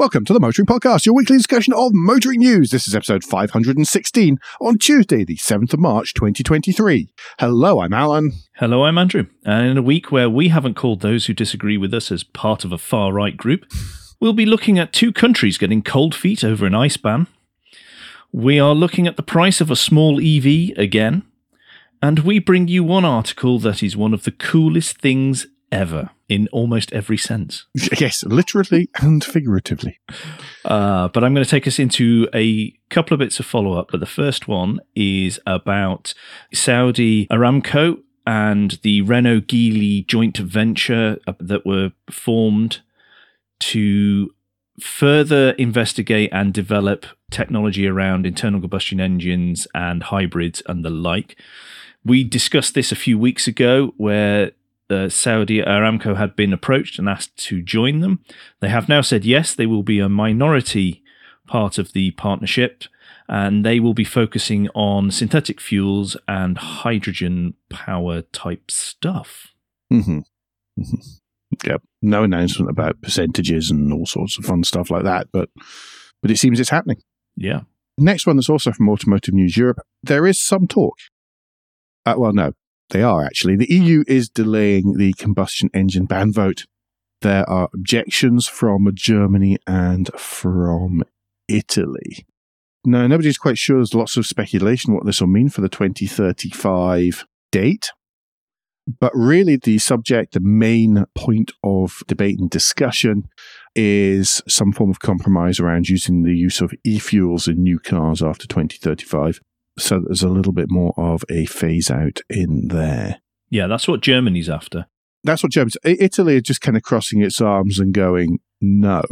Welcome to the Motoring Podcast, your weekly discussion of motoring news. This is episode 516 on Tuesday, the 7th of March, 2023. Hello, I'm Alan. Hello, I'm Andrew. And in a week where we haven't called those who disagree with us as part of a far right group, we'll be looking at two countries getting cold feet over an ice ban. We are looking at the price of a small EV again. And we bring you one article that is one of the coolest things ever in almost every sense. Yes, literally and figuratively. Uh, but I'm going to take us into a couple of bits of follow up. But the first one is about Saudi Aramco and the Renault Geely joint venture uh, that were formed to further investigate and develop technology around internal combustion engines and hybrids and the like. We discussed this a few weeks ago, where uh, Saudi Aramco had been approached and asked to join them. They have now said yes, they will be a minority part of the partnership and they will be focusing on synthetic fuels and hydrogen power type stuff. Mm-hmm. Mm-hmm. Yep. No announcement about percentages and all sorts of fun stuff like that, but but it seems it's happening. Yeah. Next one that's also from Automotive News Europe. There is some talk. Uh, well, no, they are actually. The EU is delaying the combustion engine ban vote. There are objections from Germany and from Italy. Now, nobody's quite sure. There's lots of speculation what this will mean for the 2035 date. But really, the subject, the main point of debate and discussion is some form of compromise around using the use of e fuels in new cars after 2035 so there's a little bit more of a phase out in there. Yeah, that's what Germany's after. That's what Germany's. Italy are just kind of crossing its arms and going, no.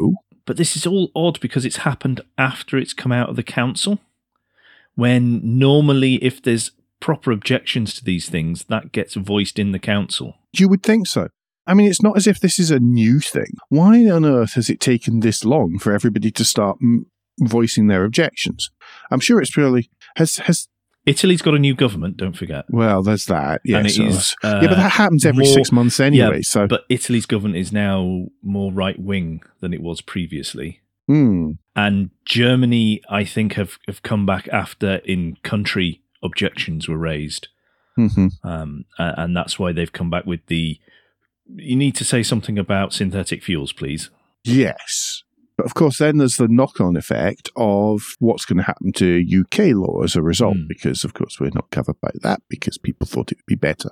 But this is all odd because it's happened after it's come out of the council. When normally, if there's proper objections to these things, that gets voiced in the council. You would think so. I mean, it's not as if this is a new thing. Why on earth has it taken this long for everybody to start m- voicing their objections? I'm sure it's purely has has Italy's got a new government. Don't forget. Well, there's that. Yeah, and it is, uh, yeah, but that happens every more, six months anyway. Yeah, so, but Italy's government is now more right wing than it was previously. Mm. And Germany, I think, have have come back after in country objections were raised, mm-hmm. um, and that's why they've come back with the. You need to say something about synthetic fuels, please. Yes. But of course, then there's the knock on effect of what's going to happen to UK law as a result, mm. because of course we're not covered by that because people thought it would be better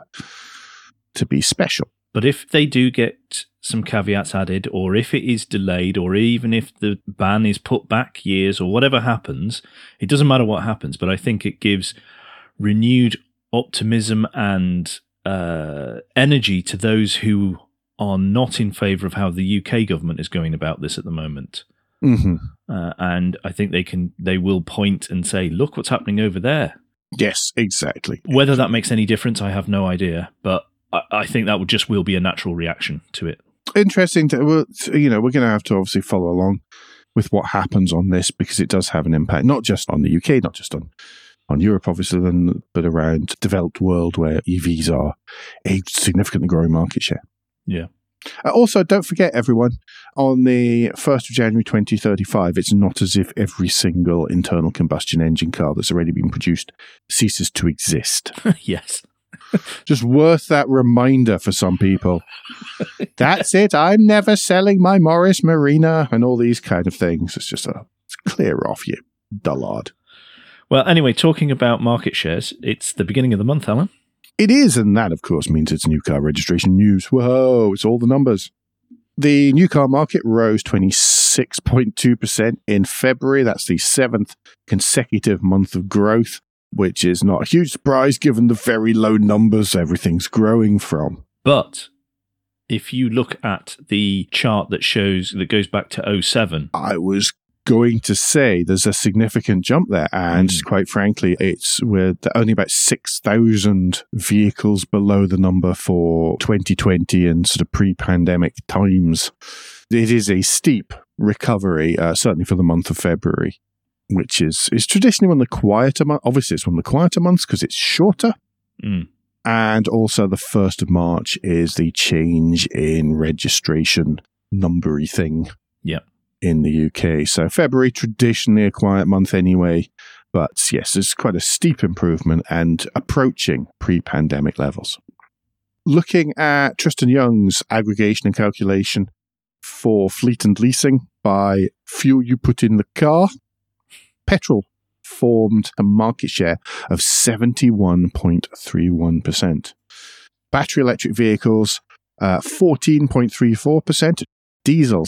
to be special. But if they do get some caveats added, or if it is delayed, or even if the ban is put back years, or whatever happens, it doesn't matter what happens. But I think it gives renewed optimism and uh, energy to those who are not in favour of how the UK government is going about this at the moment. Mm-hmm. Uh, and I think they can, they will point and say, "Look what's happening over there." Yes, exactly. Whether that makes any difference, I have no idea. But I, I think that would just will be a natural reaction to it. Interesting. To, well, you know, we're going to have to obviously follow along with what happens on this because it does have an impact, not just on the UK, not just on on Europe, obviously, but around developed world where EVs are a significantly growing market share. Yeah. Uh, also, don't forget, everyone, on the 1st of January 2035, it's not as if every single internal combustion engine car that's already been produced ceases to exist. yes. Just worth that reminder for some people. That's it. I'm never selling my Morris Marina and all these kind of things. It's just a it's clear off, you dullard. Well, anyway, talking about market shares, it's the beginning of the month, Alan. It is, and that, of course, means it's new car registration news. Whoa, it's all the numbers. The new car market rose 26.2% in February. That's the seventh consecutive month of growth, which is not a huge surprise given the very low numbers everything's growing from. But if you look at the chart that shows that goes back to 07, I was going to say there's a significant jump there. And mm. quite frankly, it's we're only about 6,000 vehicles below the number for 2020 and sort of pre pandemic times. It is a steep recovery, uh, certainly for the month of February, which is, is traditionally one of the quieter months. Obviously, it's one of the quieter months because it's shorter. Mm. And also, the 1st of March is the change in registration numbery thing. Yeah in the UK. So February, traditionally a quiet month anyway. But yes, it's quite a steep improvement and approaching pre pandemic levels. Looking at Tristan Young's aggregation and calculation for fleet and leasing by fuel you put in the car, petrol formed a market share of 71.31%. Battery electric vehicles, uh, 14.34%. Diesel,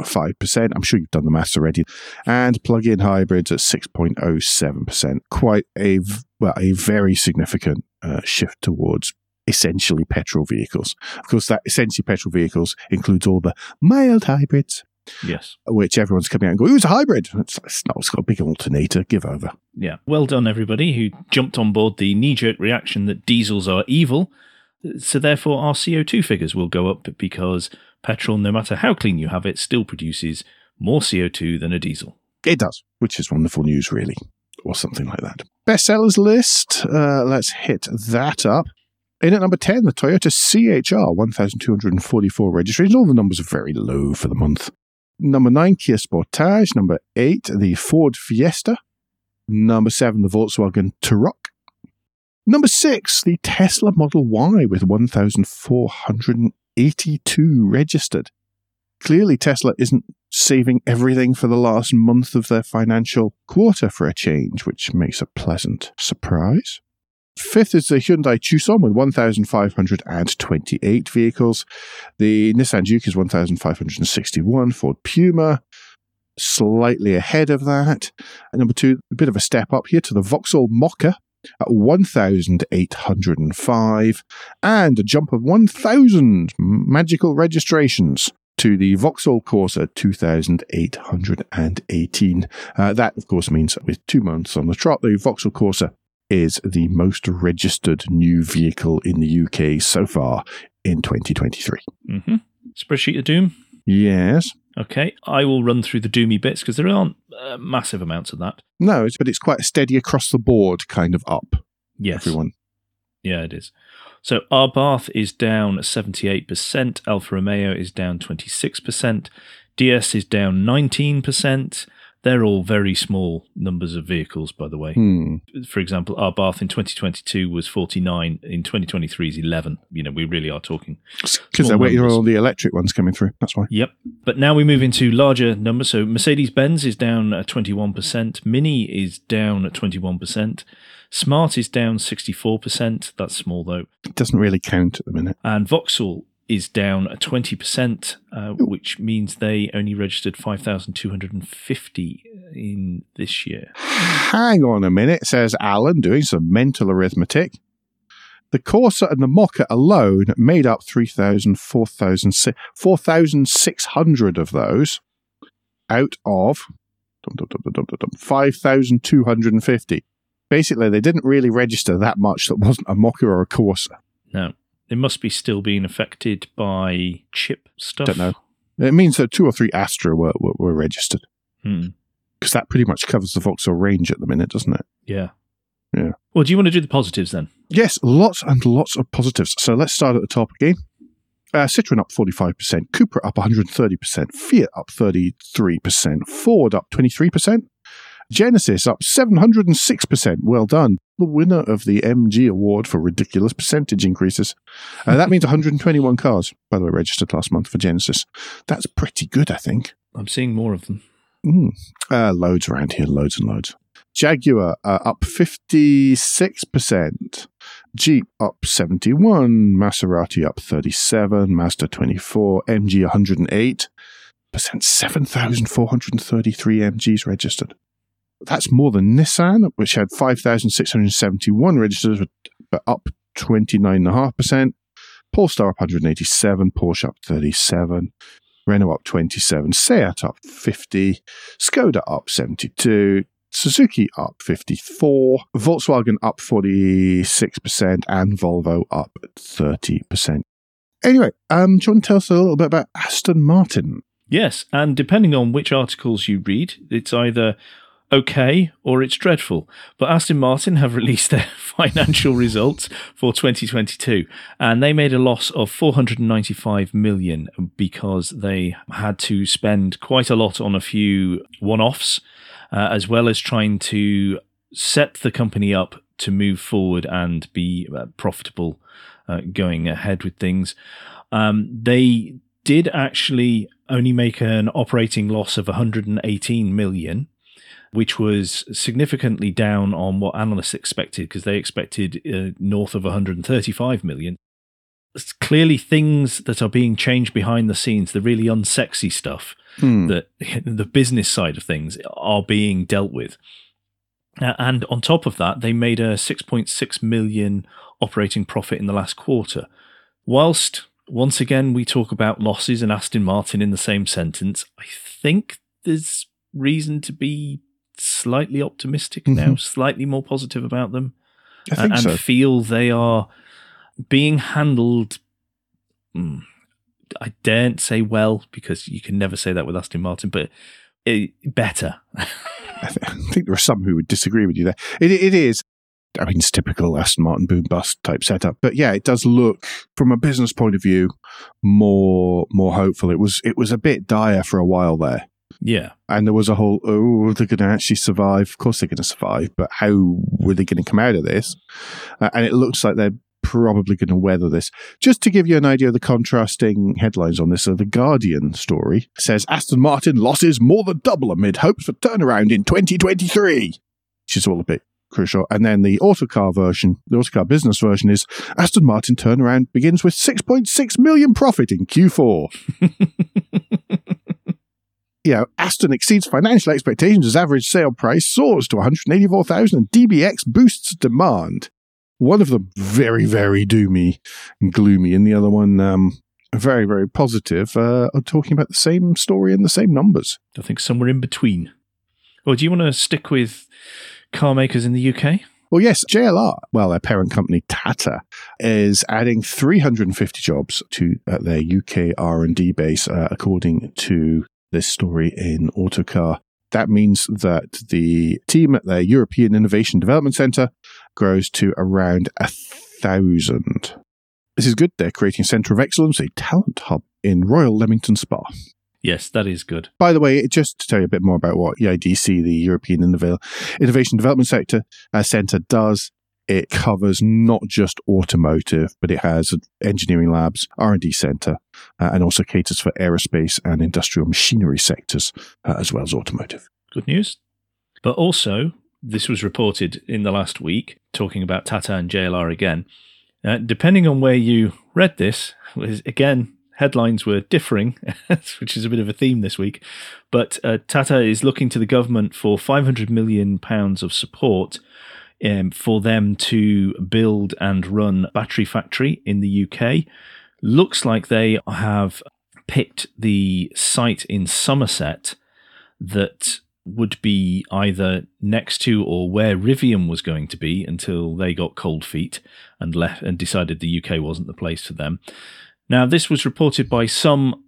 7.65%. I'm sure you've done the maths already. And plug in hybrids at 6.07%. Quite a, well, a very significant uh, shift towards essentially petrol vehicles. Of course, that essentially petrol vehicles includes all the mild hybrids, Yes. which everyone's coming out and going, "Who's a hybrid?" It's, it's not. It's got a big alternator. Give over. Yeah. Well done, everybody who jumped on board the knee jerk reaction that diesels are evil. So, therefore, our CO2 figures will go up because petrol, no matter how clean you have it, still produces more CO2 than a diesel. It does, which is wonderful news, really, or something like that. Bestsellers list. Uh, let's hit that up. In at number 10, the Toyota CHR, 1,244 registrations. All the numbers are very low for the month. Number 9, Kia Sportage. Number 8, the Ford Fiesta. Number 7, the Volkswagen Touareg. Number 6, the Tesla Model Y with 1,482 registered. Clearly, Tesla isn't saving everything for the last month of their financial quarter for a change, which makes a pleasant surprise. Fifth is the Hyundai Tucson with 1,528 vehicles. The Nissan Juke is 1,561. Ford Puma, slightly ahead of that. And number two, a bit of a step up here to the Vauxhall Mokka at 1,805. And a jump of 1,000 magical registrations to the Vauxhall Corsa 2818. Uh, that, of course, means with two months on the trot, the Vauxhall Corsa is the most registered new vehicle in the UK so far in 2023. Mm-hmm. Spreadsheet of Doom. Yes. Okay. I will run through the doomy bits because there aren't uh, massive amounts of that. No, it's, but it's quite a steady across the board kind of up, Yes. everyone. Yeah, it is. So Abarth is down 78%, Alfa Romeo is down 26%, DS is down 19%. They're all very small numbers of vehicles, by the way. Hmm. For example, Abarth in 2022 was 49, in 2023 is 11. You know, we really are talking. Because they're waiting numbers. all the electric ones coming through. That's why. Yep. But now we move into larger numbers. So Mercedes Benz is down at 21%, Mini is down at 21%, Smart is down 64%. That's small though. It doesn't really count at the minute. And Vauxhall is down at 20%, uh, which means they only registered 5,250 in this year. Hang on a minute, says Alan, doing some mental arithmetic. The Corsa and the Mokka alone made up 3,000, 4,600 of those out of dum, dum, dum, dum, dum, dum, dum, 5,250. Basically, they didn't really register that much that wasn't a Mokka or a Corsa. Now, they must be still being affected by chip stuff. Don't know. It means that two or three Astra were, were, were registered Hmm. because that pretty much covers the Vauxhall range at the minute, doesn't it? Yeah. Yeah. Well, do you want to do the positives then? Yes, lots and lots of positives. So let's start at the top again. Uh, Citroen up 45%, Cupra up 130%, Fiat up 33%, Ford up 23%, Genesis up 706%. Well done. The winner of the MG award for ridiculous percentage increases. Uh, that means 121 cars, by the way, registered last month for Genesis. That's pretty good, I think. I'm seeing more of them. Mm. Uh, loads around here, loads and loads. Jaguar uh, up 56%. Jeep up 71. Maserati up 37. Mazda 24. MG 108. Percent 7,433 MGs registered. That's more than Nissan, which had 5,671 registered, but up 29.5%. Polestar up 187. Porsche up 37. Renault up 27, Seat up 50, Skoda up 72, Suzuki up 54, Volkswagen up 46%, and Volvo up 30%. Anyway, um, do you want to tell us a little bit about Aston Martin? Yes, and depending on which articles you read, it's either okay or it's dreadful. But Aston Martin have released their financial results for 2022 and they made a loss of 495 million because they had to spend quite a lot on a few one offs uh, as well as trying to set the company up to move forward and be uh, profitable uh, going ahead with things. Um, they did actually only make an operating loss of 118 million which was significantly down on what analysts expected because they expected uh, north of 135 million. It's clearly things that are being changed behind the scenes, the really unsexy stuff, Hmm. that the business side of things are being dealt with. Uh, and on top of that, they made a 6.6 million operating profit in the last quarter. Whilst once again we talk about losses and Aston Martin in the same sentence, I think there's reason to be slightly optimistic now, Mhm. slightly more positive about them, I think and so. feel they are being handled. mm, I daren't say well because you can never say that with Aston Martin, but uh, better. I, th- I think there are some who would disagree with you there. It, it is. I mean, it's typical Aston Martin boom bust type setup, but yeah, it does look from a business point of view more more hopeful. It was it was a bit dire for a while there, yeah, and there was a whole oh they're going to actually survive. Of course they're going to survive, but how were they going to come out of this? Uh, and it looks like they're probably going to weather this. Just to give you an idea of the contrasting headlines on this, so the Guardian story says Aston Martin losses more than double amid hopes for turnaround in 2023, which is all a bit crucial. And then the autocar version, the autocar business version is Aston Martin turnaround begins with 6.6 million profit in Q4. you know, Aston exceeds financial expectations as average sale price soars to 184,000 and DBX boosts demand. One of them very, very doomy and gloomy, and the other one um, very, very positive, uh, are talking about the same story and the same numbers. I think somewhere in between. Or do you want to stick with car makers in the UK? Well, yes, JLR, well, their parent company Tata, is adding 350 jobs to uh, their UK R&D base, uh, according to this story in Autocar. That means that the team at their European Innovation Development Centre grows to around a thousand. This is good. They're creating a centre of excellence, a talent hub in Royal Leamington Spa. Yes, that is good. By the way, just to tell you a bit more about what EIDC, the European Innova- Innovation Development Sector uh, Centre, does, it covers not just automotive, but it has engineering labs, R&D centre, uh, and also caters for aerospace and industrial machinery sectors, uh, as well as automotive. Good news. But also, this was reported in the last week, talking about Tata and JLR again. Uh, depending on where you read this, was again headlines were differing, which is a bit of a theme this week. But uh, Tata is looking to the government for 500 million pounds of support um, for them to build and run battery factory in the UK. Looks like they have picked the site in Somerset that would be either next to or where Rivian was going to be until they got cold feet and left and decided the UK wasn't the place for them. Now, this was reported by some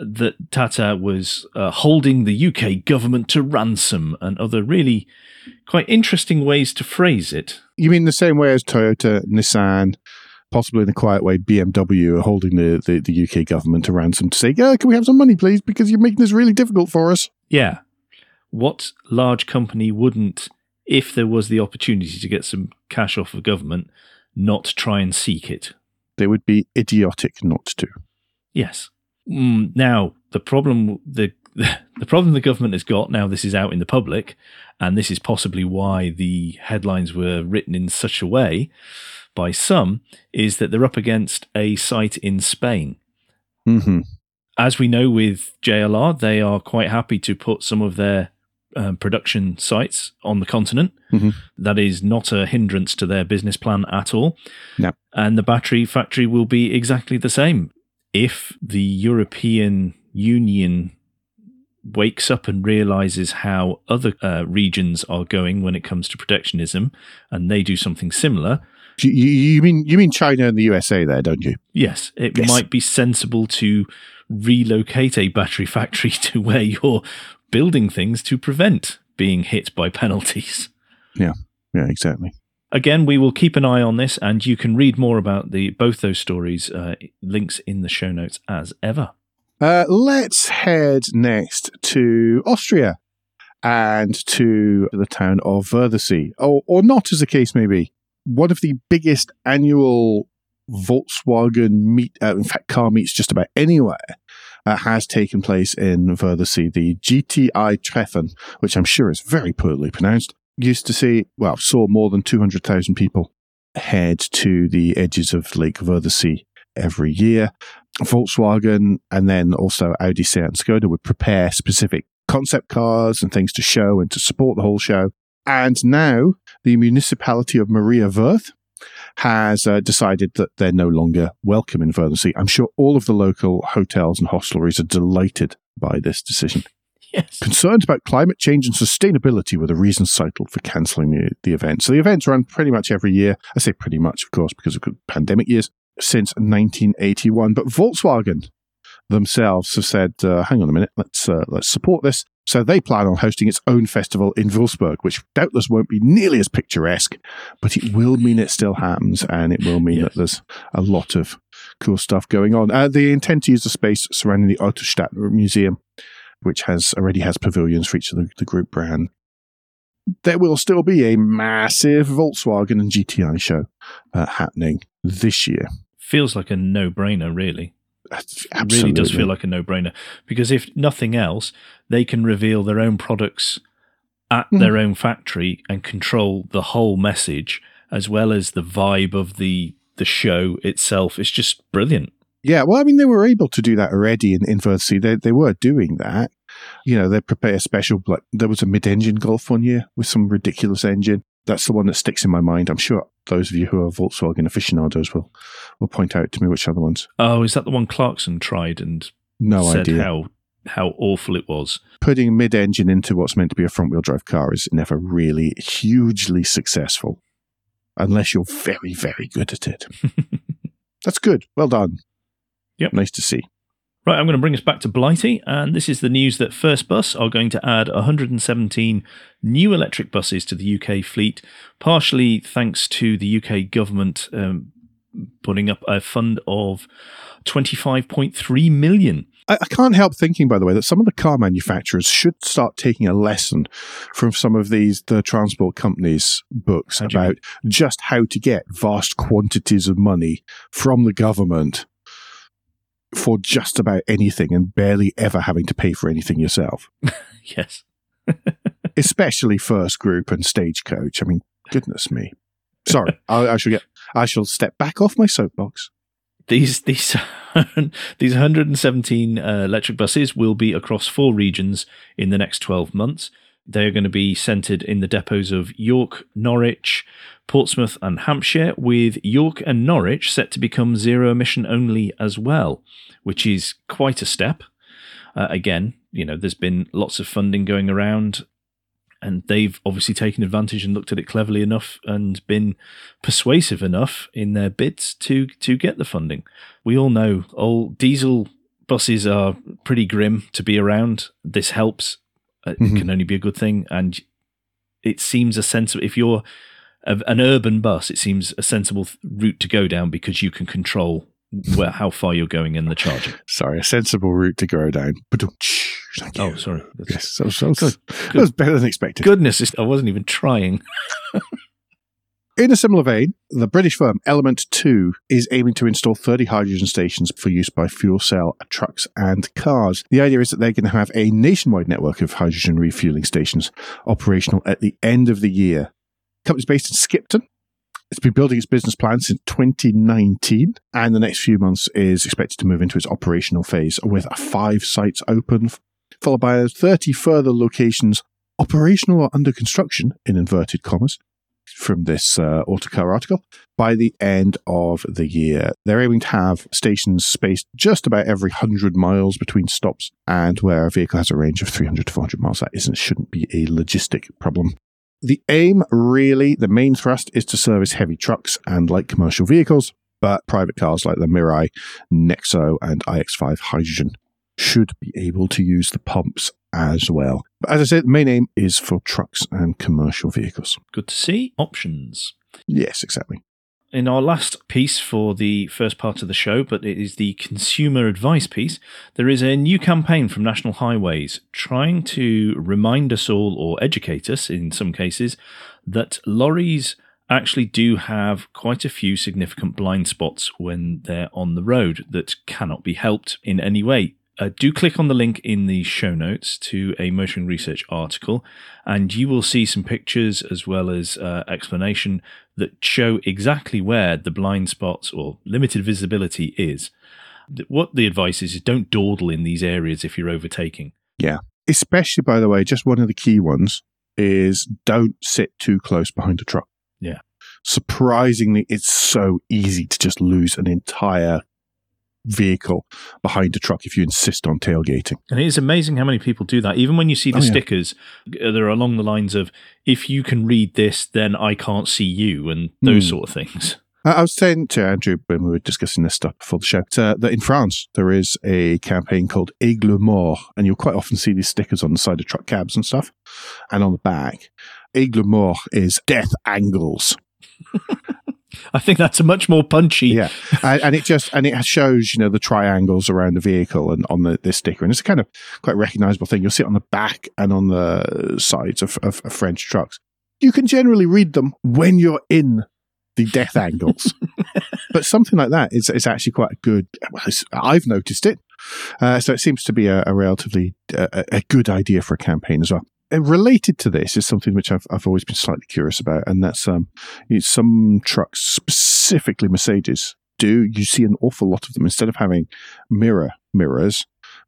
that Tata was uh, holding the UK government to ransom and other really quite interesting ways to phrase it. You mean the same way as Toyota, Nissan, possibly in a quiet way, BMW are holding the, the, the UK government to ransom to say, yeah, can we have some money, please? Because you're making this really difficult for us. Yeah. What large company wouldn't, if there was the opportunity to get some cash off of government, not try and seek it? They would be idiotic not to. Yes. Mm, now the problem the the problem the government has got now this is out in the public, and this is possibly why the headlines were written in such a way by some, is that they're up against a site in Spain. Mm-hmm. As we know with JLR, they are quite happy to put some of their um, production sites on the continent. Mhm. That is not a hindrance to their business plan at all. No. And the battery factory will be exactly the same. If the European Union wakes up and realizes how other uh, regions are going when it comes to protectionism and they do something similar, You, you, mean you mean China and the USA there, don't you? yes, it Yes. might be sensible to relocate a battery factory to where you're building things to prevent being hit by penalties. Yeah, yeah, exactly. Again, we will keep an eye on this, and you can read more about the both those stories. Uh, links in the show notes as ever. Uh, let's head next to Austria and to the town of Wörthersee, or, or not, as the case may be. One of the biggest annual Volkswagen meet, uh, in fact, car meets just about anywhere, uh, has taken place in Wörthersee. The GTI Treffen, which I'm sure is very poorly pronounced, used to see, well, saw more than 200,000 people head to the edges of Lake Wörthersee every year. Volkswagen and then also Audi, Seat, and Skoda would prepare specific concept cars and things to show and to support the whole show. And now the municipality of Maria Wörth has uh, decided that they're no longer welcome in Wörthersee. I'm sure all of the local hotels and hostelries are delighted by this decision. Yes. Concerns about climate change and sustainability were the reasons cited for cancelling the, the event. So the events run pretty much every year. I say pretty much, of course, because of pandemic years since 1981. But Volkswagen themselves have said, uh, "Hang on a minute, let's uh, let's support this." So they plan on hosting its own festival in Wolfsburg, which doubtless won't be nearly as picturesque, but it will mean it still happens, and it will mean yes. that there's a lot of cool stuff going on. Uh, they intend to use the space surrounding the Autostadt Museum, which has already has pavilions for each of the, the group brand. There will still be a massive Volkswagen and GTI show uh, happening this year. Feels like a no-brainer, really. Absolutely. It really does feel like a no-brainer because if nothing else, they can reveal their own products at mm. their own factory and control the whole message as well as the vibe of the the show itself. It's just brilliant. Yeah, well, I mean, they were able to do that already in, in They, they were doing that. You know, they prepare a special, like, there was a mid engine Golf one year with some ridiculous engine that's the one that sticks in my mind. I'm sure those of you who are Volkswagen aficionados will will point out to me which other ones. Oh, is that the one Clarkson tried and no said idea how how awful it was? Putting mid-engine into what's meant to be a front-wheel drive car is never really hugely successful, unless you're very very good at it. that's good. Well done. Yep. Nice to see. Right, I'm going to bring us back to Blighty, and this is the news that First Bus are going to add 117 new electric buses to the UK fleet, partially thanks to the UK government um, putting up a fund of 25.3 million. I, I can't help thinking, by the way, that some of the car manufacturers should start taking a lesson from some of these the transport companies' books about just how to get vast quantities of money from the government for just about anything and barely ever having to pay for anything yourself. yes. Especially first group and stagecoach. I mean, goodness me. Sorry, I, I shall get. I shall step back off my soapbox. These these these 117 uh, electric buses will be across four regions in the next 12 months. They're going to be centred in the depots of York, Norwich, Portsmouth, and Hampshire, with York and Norwich set to become zero emission only as well, which is quite a step. Uh, again, you know, there's been lots of funding going around, and they've obviously taken advantage and looked at it cleverly enough and been persuasive enough in their bids to to get the funding. We all know old diesel buses are pretty grim to be around. This helps mm-hmm. It can only be a good thing. And it seems a sensible, if you're a, an urban bus, it seems a sensible route to go down because you can control where how far you're going in the charging. Sorry, a sensible route to go down. Oh, sorry. That's, yes, that was, that was, good, that was better than expected. Goodness, I wasn't even trying. In a similar vein, the British firm Element 2 is aiming to install 30 hydrogen stations for use by fuel cell trucks and cars. The idea is that they're going to have a nationwide network of hydrogen refueling stations operational at the end of the year. The company's based in Skipton. It's been building its business plan since 2019, and the next few months is expected to move into its operational phase with five sites open, followed by 30 further locations operational or under construction, in inverted commas, from this uh, Autocar article by the end of the year. They're aiming to have stations spaced just about every 100 miles between stops, and where a vehicle has a range of 300 to 400 miles, that isn't, shouldn't be a logistic problem. The aim, really, the main thrust is to service heavy trucks and light commercial vehicles, but private cars like the Mirai, Nexo, and iX5 Hydrogen should be able to use the pumps as well. But as I said, the main aim is for trucks and commercial vehicles. Good to see. Options. Yes, exactly. In our last piece for the first part of the show, but it is the consumer advice piece, there is a new campaign from National Highways trying to remind us all, or educate us in some cases, that lorries actually do have quite a few significant blind spots when they're on the road that cannot be helped in any way. Uh, do click on the link in the show notes to a motoring research article, and you will see some pictures as well as uh, explanation that show exactly where the blind spots or limited visibility is. What the advice is is don't dawdle in these areas if you're overtaking. Yeah. Especially, by the way, just one of the key ones is don't sit too close behind a truck. Yeah. Surprisingly, it's so easy to just lose an entire vehicle behind a truck if you insist on tailgating. And it is amazing how many people do that. Even when you see the Oh, yeah. stickers, uh, they're along the lines of, if you can read this, then I can't see you, and those Hmm. sort of things. I was saying to Andrew when we were discussing this stuff before the show uh, that in France there is a campaign called Aigle Mort, and you'll quite often see these stickers on the side of truck cabs and stuff, and on the back. Aigle Mort is death angles. I think that's a much more punchy. Yeah, and, and it just and it shows you know the triangles around the vehicle and on the this sticker, and it's a kind of quite recognizable thing. You'll see it on the back and on the sides of, of, of French trucks. You can generally read them when you're in the death angles, but something like that is is actually quite a good. Well, it's- I've noticed it, uh, so it seems to be a, a relatively uh, a good idea for a campaign as well. And related to this is something which I've I've always been slightly curious about, and that's um, you- some trucks, specifically Mercedes, do you see an awful lot of them instead of having mirror mirrors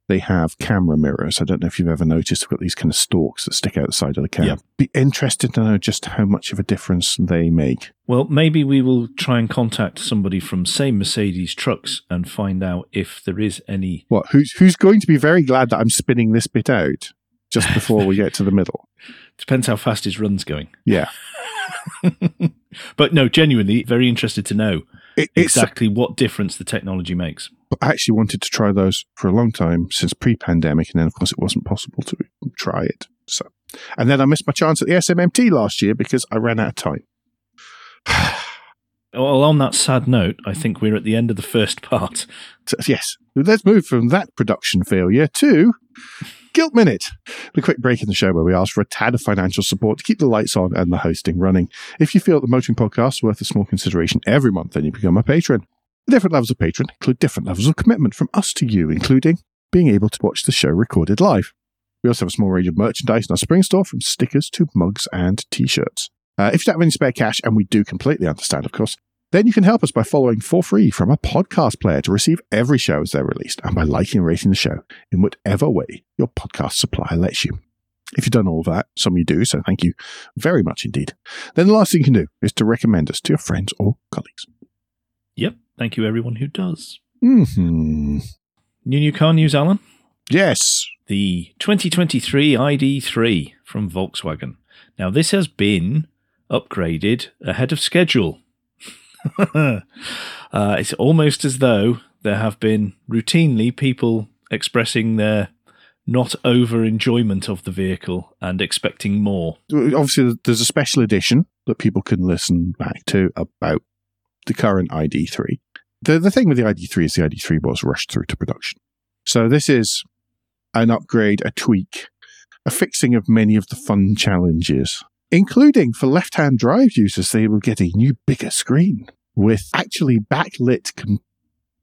they have camera mirrors i don't know if you've ever noticed they've got these kind of stalks that stick out the side of the cab Yeah. be interested to know just how much of a difference they make Well, maybe we will try and contact somebody from, say, Mercedes Trucks and find out if there is any. what who's who's going to be very glad that i'm spinning this bit out just before we get to the middle Depends how fast his run's going. yeah but no, genuinely, very interested to know it, exactly what difference the technology makes. I actually wanted to try those for a long time since pre-pandemic, and then of course it wasn't possible to try it. So, and then I missed my chance at the SMMT last year because I ran out of time. Well, on that sad note, I think we're at the end of the first part. So, yes, let's move from that production failure to Guilt Minute, the quick break in the show where we ask for a tad of financial support to keep the lights on and the hosting running. If you feel the Motoring Podcast is worth a small consideration every month, then you become a patron. The different levels of patron include different levels of commitment from us to you, including being able to watch the show recorded live. We also have a small range of merchandise in our spring store, from stickers to mugs and t-shirts. Uh, if you don't have any spare cash, and we do completely understand, of course, then you can help us by following for free from a podcast player to receive every show as they're released, and by liking and rating the show in whatever way your podcast supplier lets you. If you've done all that, some of you do, so thank you very much indeed. Then the last thing you can do is to recommend us to your friends or colleagues. Yep. Thank you, everyone who does. Hmm. New new car news, Alan. Yes. The 2023 ID3 from Volkswagen. Now, this has been upgraded ahead of schedule. uh, it's almost as though there have been routinely people expressing their not over enjoyment of the vehicle and expecting more. Obviously, there's a special edition that people can listen back to about the current ID3. The, the thing with the ID3 is the ID3 was rushed through to production. So this is an upgrade, a tweak, a fixing of many of the fun challenges, including for left-hand drive users, they will get a new bigger screen with actually backlit con-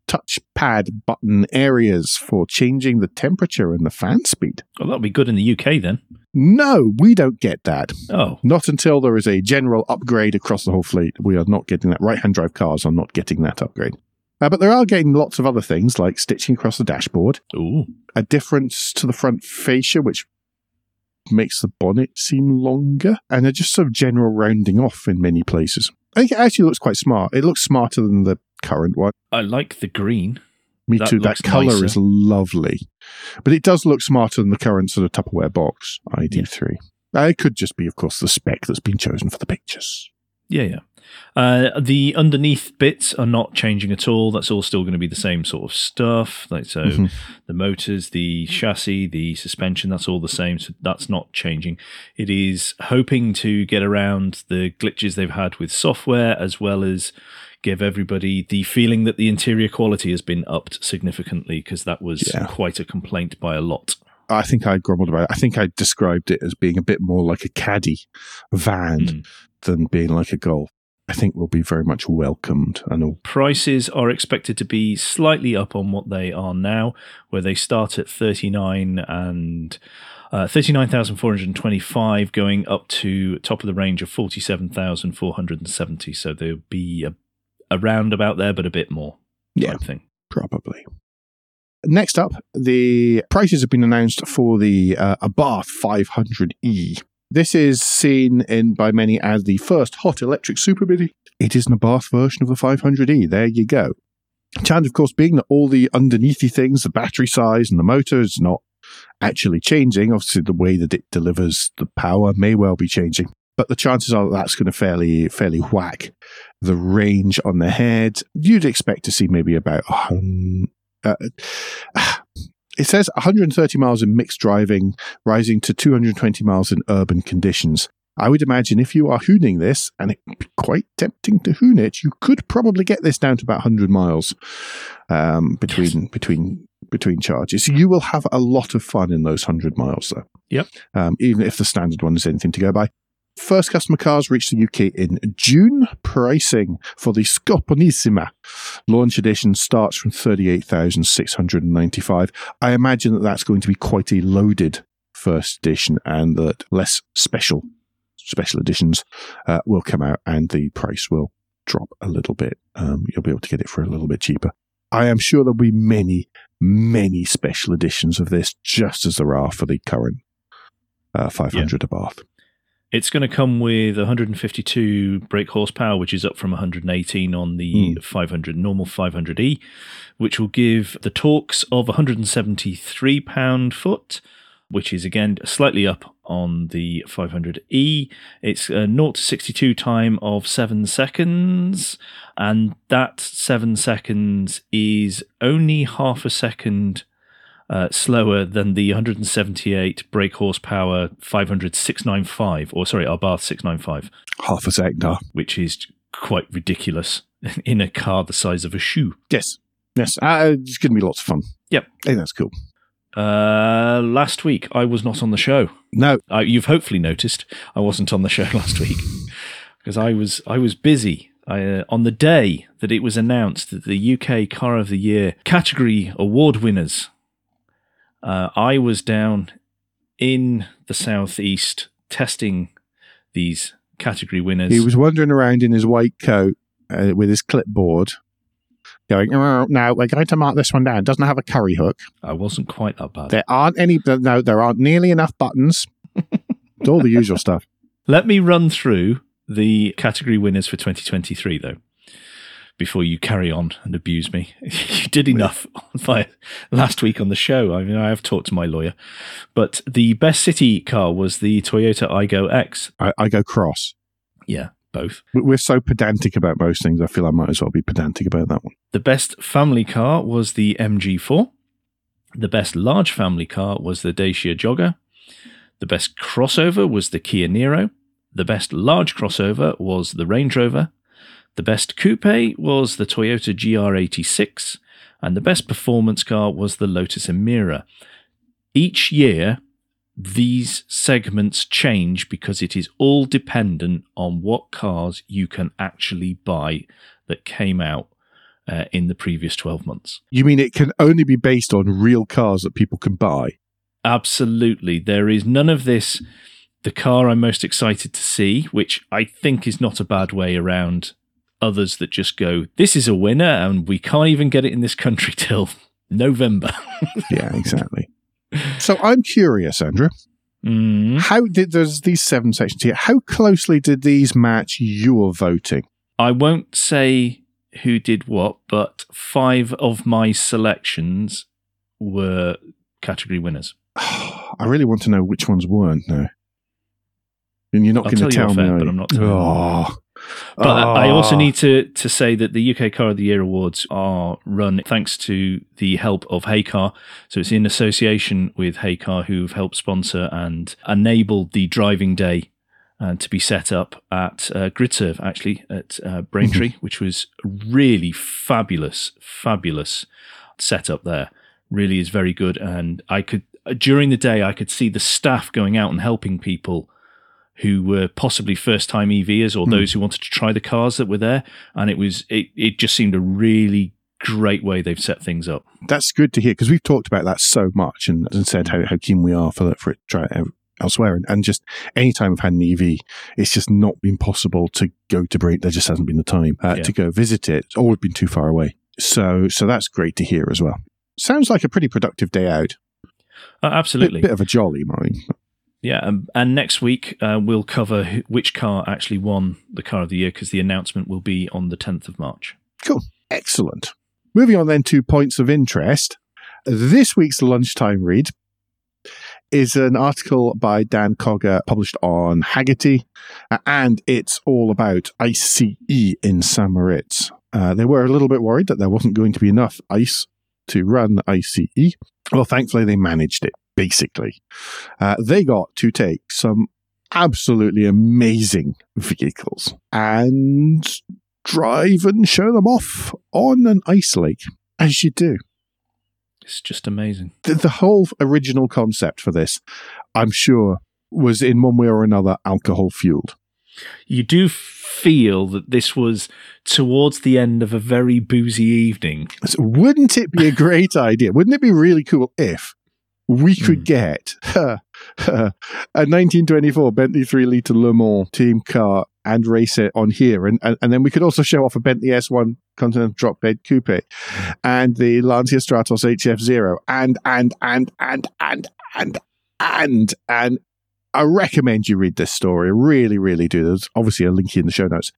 touchpad button areas for changing the temperature and the fan speed. Well, that'll be good in the UK then. No, we don't get that. Oh, Not until there is a general upgrade across the whole fleet. We are not getting that. Right hand drive cars are not getting that upgrade. Uh, but they are getting lots of other things like stitching across the dashboard, ooh, a difference to the front fascia, which makes the bonnet seem longer, and a just sort of general rounding off in many places. I think it actually looks quite smart. It looks smarter than the current one. I like the green. Me That too. That color nicer. is lovely, but it does look smarter than the current sort of Tupperware box ID3. Uh, it could just be, of course, the spec that's been chosen for the pictures. Yeah, yeah. Uh, the underneath bits are not changing at all. That's all still going to be the same sort of stuff. Like so, Mhm. the motors, the chassis, the suspension, that's all the same. So that's not changing. It is hoping to get around the glitches they've had with software, as well as give everybody the feeling that the interior quality has been upped significantly because that was Yeah. quite a complaint by a lot. I think I grumbled about it. I think I described it as being a bit more like a caddy van Mm. than being like a golf. I think will be very much welcomed and all. prices are expected to be slightly up on what they are now, where they start at 39 and uh, 39,425 going up to top of the range of 47,470. So there'll be a, around about there, but a bit more. Yeah. thing. Probably. Next up, the prices have been announced for the uh, Abarth 500e. This is seen in by many as the first hot electric super mini. It is an Abarth version of the 500e. There you go. Challenge, of course, being that all the underneathy things, the battery size and the motor is not actually changing. Obviously, the way that it delivers the power may well be changing, but the chances are that that's going to fairly fairly whack the range on the head. You'd expect to see maybe about um, uh, it says 130 miles in mixed driving, rising to 220 miles in urban conditions. I would imagine if you are hooning this, and it'd be quite tempting to hoon it, you could probably get this down to about 100 miles um, between between between charges. You will have a lot of fun in those 100 miles, though. Yep. Um, even if the standard one is anything to go by. First customer cars reached the UK in June. Pricing for the Scorpionissima launch edition starts from 38,695. I imagine that that's going to be quite a loaded first edition and that less special special editions uh, will come out and the price will drop a little bit. Um, you'll be able to get it for a little bit cheaper. I am sure there'll be many, many special editions of this, just as there are for the current uh, 500 Abarth. It's going to come with 152 brake horsepower, which is up from 118 on the hmm. 500 normal 500e, which will give the torques of 173 pound foot, which is again slightly up on the 500e. It's a 0 to 62 time of seven seconds, and that seven seconds is only half a second uh, slower than the 178 brake horsepower 500 695, or sorry, Abarth 695, Half a ah. which is quite ridiculous in a car the size of a shoe. Yes. Yes. Uh, it's going to be lots of fun. Yep. I think that's cool. Uh, last week, I was not on the show. No, Uh, you've hopefully noticed I wasn't on the show last week because I was I was busy. I, uh, on the day that it was announced that the UK Car of the Year category award winners, uh, I was down in the southeast testing these category winners. he was wandering around in his white coat uh, with his clipboard, going, "Oh, "No, we're going to mark this one down. Doesn't have a curry hook. I wasn't quite that bad. There aren't any. No, there aren't nearly enough buttons. it's all the usual stuff. Let me run through the category winners for 2023, though, before you carry on and abuse me. you did enough by last week on the show. I mean, I have talked to my lawyer. But the best city car was the Toyota Aygo X. I, go cross. Yeah, both. We- We're so pedantic about most things. I feel I might as well be pedantic about that one. The best family car was the MG4. The best large family car was the Dacia Jogger. The best crossover was the Kia Niro. The best large crossover was the Range Rover. The best coupe was the Toyota GR86. And the best performance car was the Lotus Emira. Each year, these segments change because it is all dependent on what cars you can actually buy that came out uh, in the previous 12 months. You mean it can only be based on real cars that people can buy? Absolutely. There is none of this. The car I'm most excited to see, which I think is not a bad way around others that just go, this is a winner and we can't even get it in this country till November. Yeah, exactly. so I'm curious, Andrew. Mm. How did there's these seven sections here? How closely did these match your voting? I won't say who did what, but five of my selections were category winners. I really want to know which ones weren't now. And you're not going to tell you tell me. air, are but? I'm not telling you. Oh, But I also need to, to say that the UK Car of the Year awards are run thanks to the help of Heycar. So it's in association with Heycar, who've helped sponsor and enabled the driving day uh, to be set up at uh, GridServe, actually, at uh, Braintree, which was a really fabulous, fabulous setup there. Really is very good. And I could, during the day, I could see the staff going out and helping people who were possibly first time EVers or Hmm. those who wanted to try the cars that were there. And it was it, it just seemed a really great way they've set things up. That's good to hear because we've talked about that so much and, and said how, how keen we are for for it to try it elsewhere. And, and just anytime we've had an EV, it's just not been possible to go to Brain. There just hasn't been the time uh, Yeah. to go visit it. It's always been too far away. So so that's great to hear as well. Sounds like a pretty productive day out. Uh, Bit, absolutely. bit of a jolly, Murray. Yeah, um, and next week uh, we'll cover which car actually won the car of the year because the announcement will be on the 10th of March. Cool. Excellent. Moving on then to points of interest. This week's lunchtime read is an article by Dan Cogger published on Hagerty, uh, and it's all about ICE in St. Moritz. Uh, they were a little bit worried that there wasn't going to be enough ice to run ICE. Well, thankfully, they managed it, basically. Uh, they got to take some absolutely amazing vehicles and drive and show them off on an ice lake, as you do. It's just amazing. The, the whole original concept for this, I'm sure, was in one way or another alcohol fueled. You do feel that this was towards the end of a very boozy evening. So wouldn't it be a great idea? Wouldn't it be really cool if we hmm. could mm. get a 1924 Bentley 3 litre Le Mans team car and race it on here. And, and, and, then we could also show off a Bentley S1 Continental Drophead Coupe and the Lancia Stratos HF0 and, and, and, and, and, and, and, and I recommend you read this story. Really, really do. There's obviously a link in the show notes.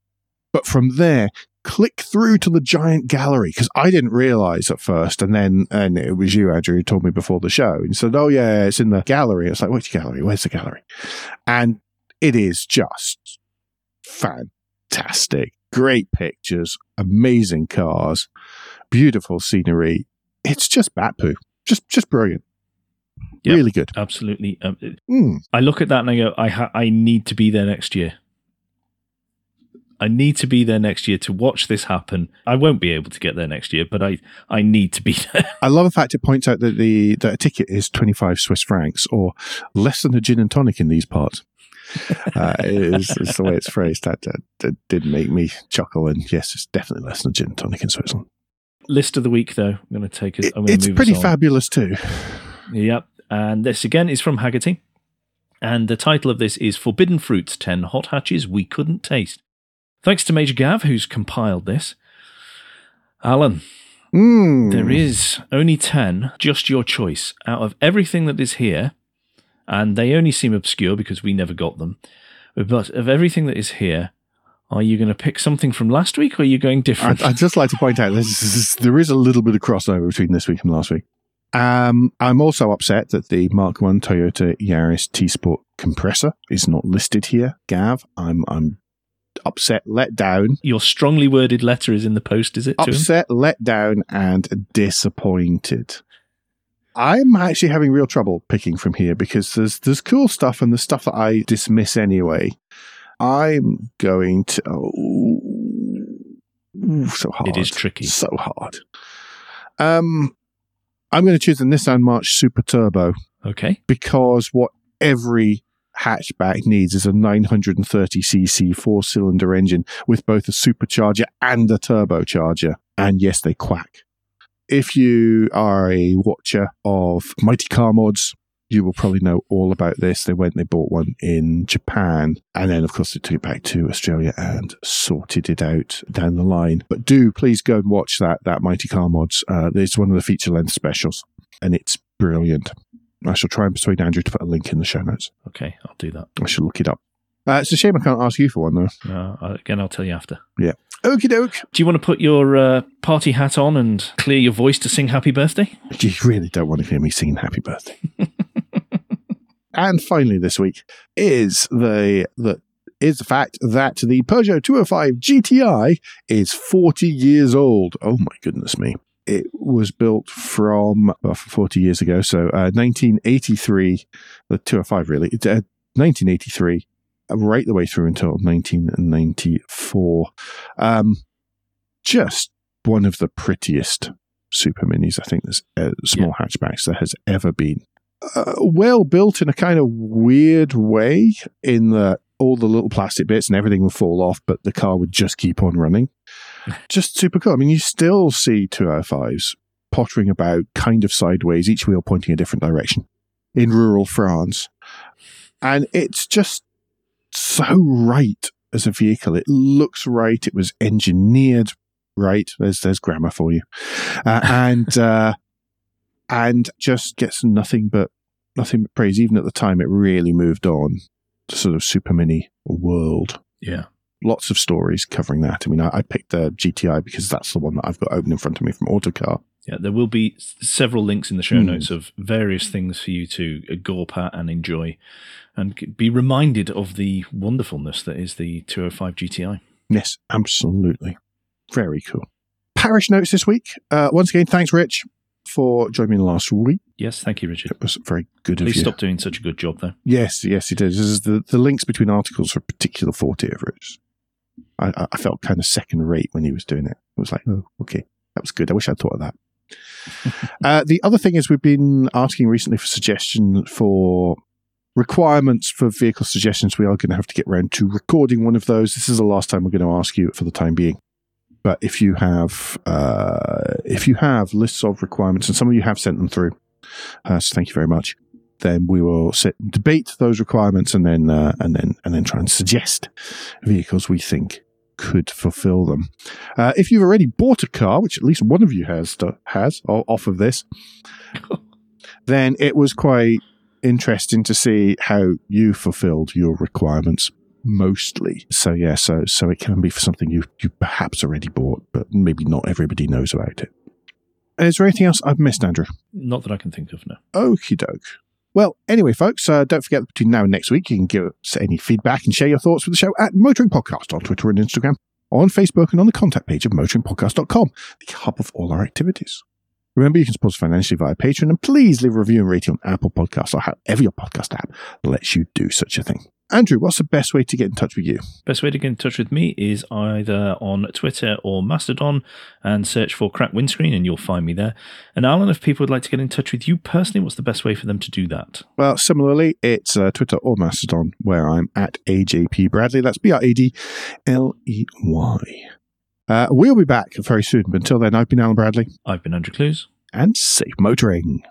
But from there click through to the giant gallery because I didn't realize at first. And then, and it was you, Andrew, who told me before the show. And said, Oh, yeah, it's in the gallery. It's like, which gallery? Where's the gallery? And it is just fantastic. Great pictures, amazing cars, beautiful scenery. It's just bat poo. Just, just brilliant. Yep. Really good. Absolutely. Um, Mm. I look at that and I go, I ha- I need to be there next year. I need to be there next year to watch this happen. I won't be able to get there next year, but I, I need to be there. I love the fact it points out that the that a ticket is twenty five Swiss francs or less than a gin and tonic in these parts. uh, is, is the way it's phrased. That, that, that did make me chuckle. And yes, it's definitely less than a gin and tonic in Switzerland. List of the week, though. I'm going to take it. It's pretty us fabulous too. Yep. And this again is from Hagerty. And the title of this is Forbidden Fruits 10 Hot Hatches We Couldn't Taste. Thanks to Major Gav, who's compiled this. Alan, Mm. there is only 10, just your choice, out of everything that is here. And they only seem obscure because we never got them. But of everything that is here, are you going to pick something from last week or are you going different? I'd, I'd just like to point out this is, there is a little bit of crossover between this week and last week. Um, I'm also upset that the Mark One Toyota Yaris T Sport compressor is not listed here. Gav, I'm I'm upset, let down, Your strongly worded letter is in the post, is it? Upset, let down, and disappointed. I'm actually having real trouble picking from here because there's there's cool stuff and the stuff that I dismiss anyway. I'm going to oh, so hard. It is tricky. So hard. Um, I'm going to choose the Nissan March Super Turbo Okay. because what every hatchback needs is a 930cc four cylinder engine with both a supercharger and a turbocharger. And yes, they quack. If you are a watcher of Mighty Car Mods, you will probably know all about this. They went, they bought one in Japan, and then, of course, they took it back to Australia and sorted it out down the line. But do please go and watch that that Mighty Car Mods. Uh, it's one of the feature length specials, and it's brilliant. I shall try and persuade Andrew to put a link in the show notes. Okay, I'll do that. I shall look it up. Uh, it's a shame I can't ask you for one though. Uh, again, I'll tell you after. Yeah. Okie doke. Do you want to put your uh, party hat on and clear your voice to sing happy birthday? You really don't want to hear me singing happy birthday. and finally this week is the the is the fact that the Peugeot 205 GTI is 40 years old. Oh my goodness me. It was built from well, 40 years ago, so uh, 1983, the 205 really, uh, 1983, right the way through until 1994. Um, just one of the prettiest super minis, I think, there's uh, small yeah. hatchbacks there has ever been. Uh, well built in a kind of weird way, in that all the little plastic bits and everything would fall off, but the car would just keep on running. Just super cool. I mean, you still see 205s pottering about kind of sideways, each wheel pointing a different direction in rural France. And it's just so right as a vehicle. It looks right. It was engineered right. There's there's grammar for you, uh, and uh, and just gets nothing but nothing but praise. Even at the time, it really moved on the sort of super mini world. Yeah. Lots of stories covering that. I mean, I, I picked the GTI because that's the one that I've got open in front of me from Autocar. Yeah, there will be several links in the show mm. notes of various things for you to uh, gawp at and enjoy and be reminded of the wonderfulness that is the 205 GTI. Yes, absolutely. Very cool. Parish notes this week. Uh, once again, thanks, Rich, for joining me last week. Yes, thank you, Richard. It was very good Please of you. stop doing such a good job, though. Yes, yes, it is. The, the links between articles are a particular forte of Rich. I, I felt kind of second rate when he was doing it. It was like, oh, okay, that was good. I wish I'd thought of that. uh, the other thing is we've been asking recently for suggestions for requirements for vehicle suggestions. We are going to have to get around to recording one of those. This is the last time we're going to ask you for the time being. But if you have uh, if you have lists of requirements, and some of you have sent them through, uh, so thank you very much. Then we will sit and debate those requirements, and then uh, and then and then try and suggest vehicles we think could fulfill them. Uh, if you've already bought a car, which at least one of you has has off of this, then it was quite interesting to see how you fulfilled your requirements mostly. So yeah, so so it can be for something you you perhaps already bought, but maybe not everybody knows about it. Is there anything else I've missed, Andrew? Not that I can think of, no. Okie doke. Well, anyway, folks, uh, don't forget between now and next week, you can give us any feedback and share your thoughts with the show at Motoring Podcast on Twitter and Instagram, on Facebook, and on the contact page of motoringpodcast.com, the hub of all our activities. Remember, you can support us financially via Patreon, and please leave a review and rating on Apple Podcasts or however your podcast app lets you do such a thing. Andrew, what's the best way to get in touch with you? Best way to get in touch with me is either on Twitter or Mastodon and search for Crack Windscreen and you'll find me there. And Alan, if people would like to get in touch with you personally, what's the best way for them to do that? Well, similarly, it's uh, Twitter or Mastodon where I'm at AJP Bradley. That's B R A D L E Y. Uh, we'll be back very soon. But until then, I've been Alan Bradley. I've been Andrew Clues. And safe motoring.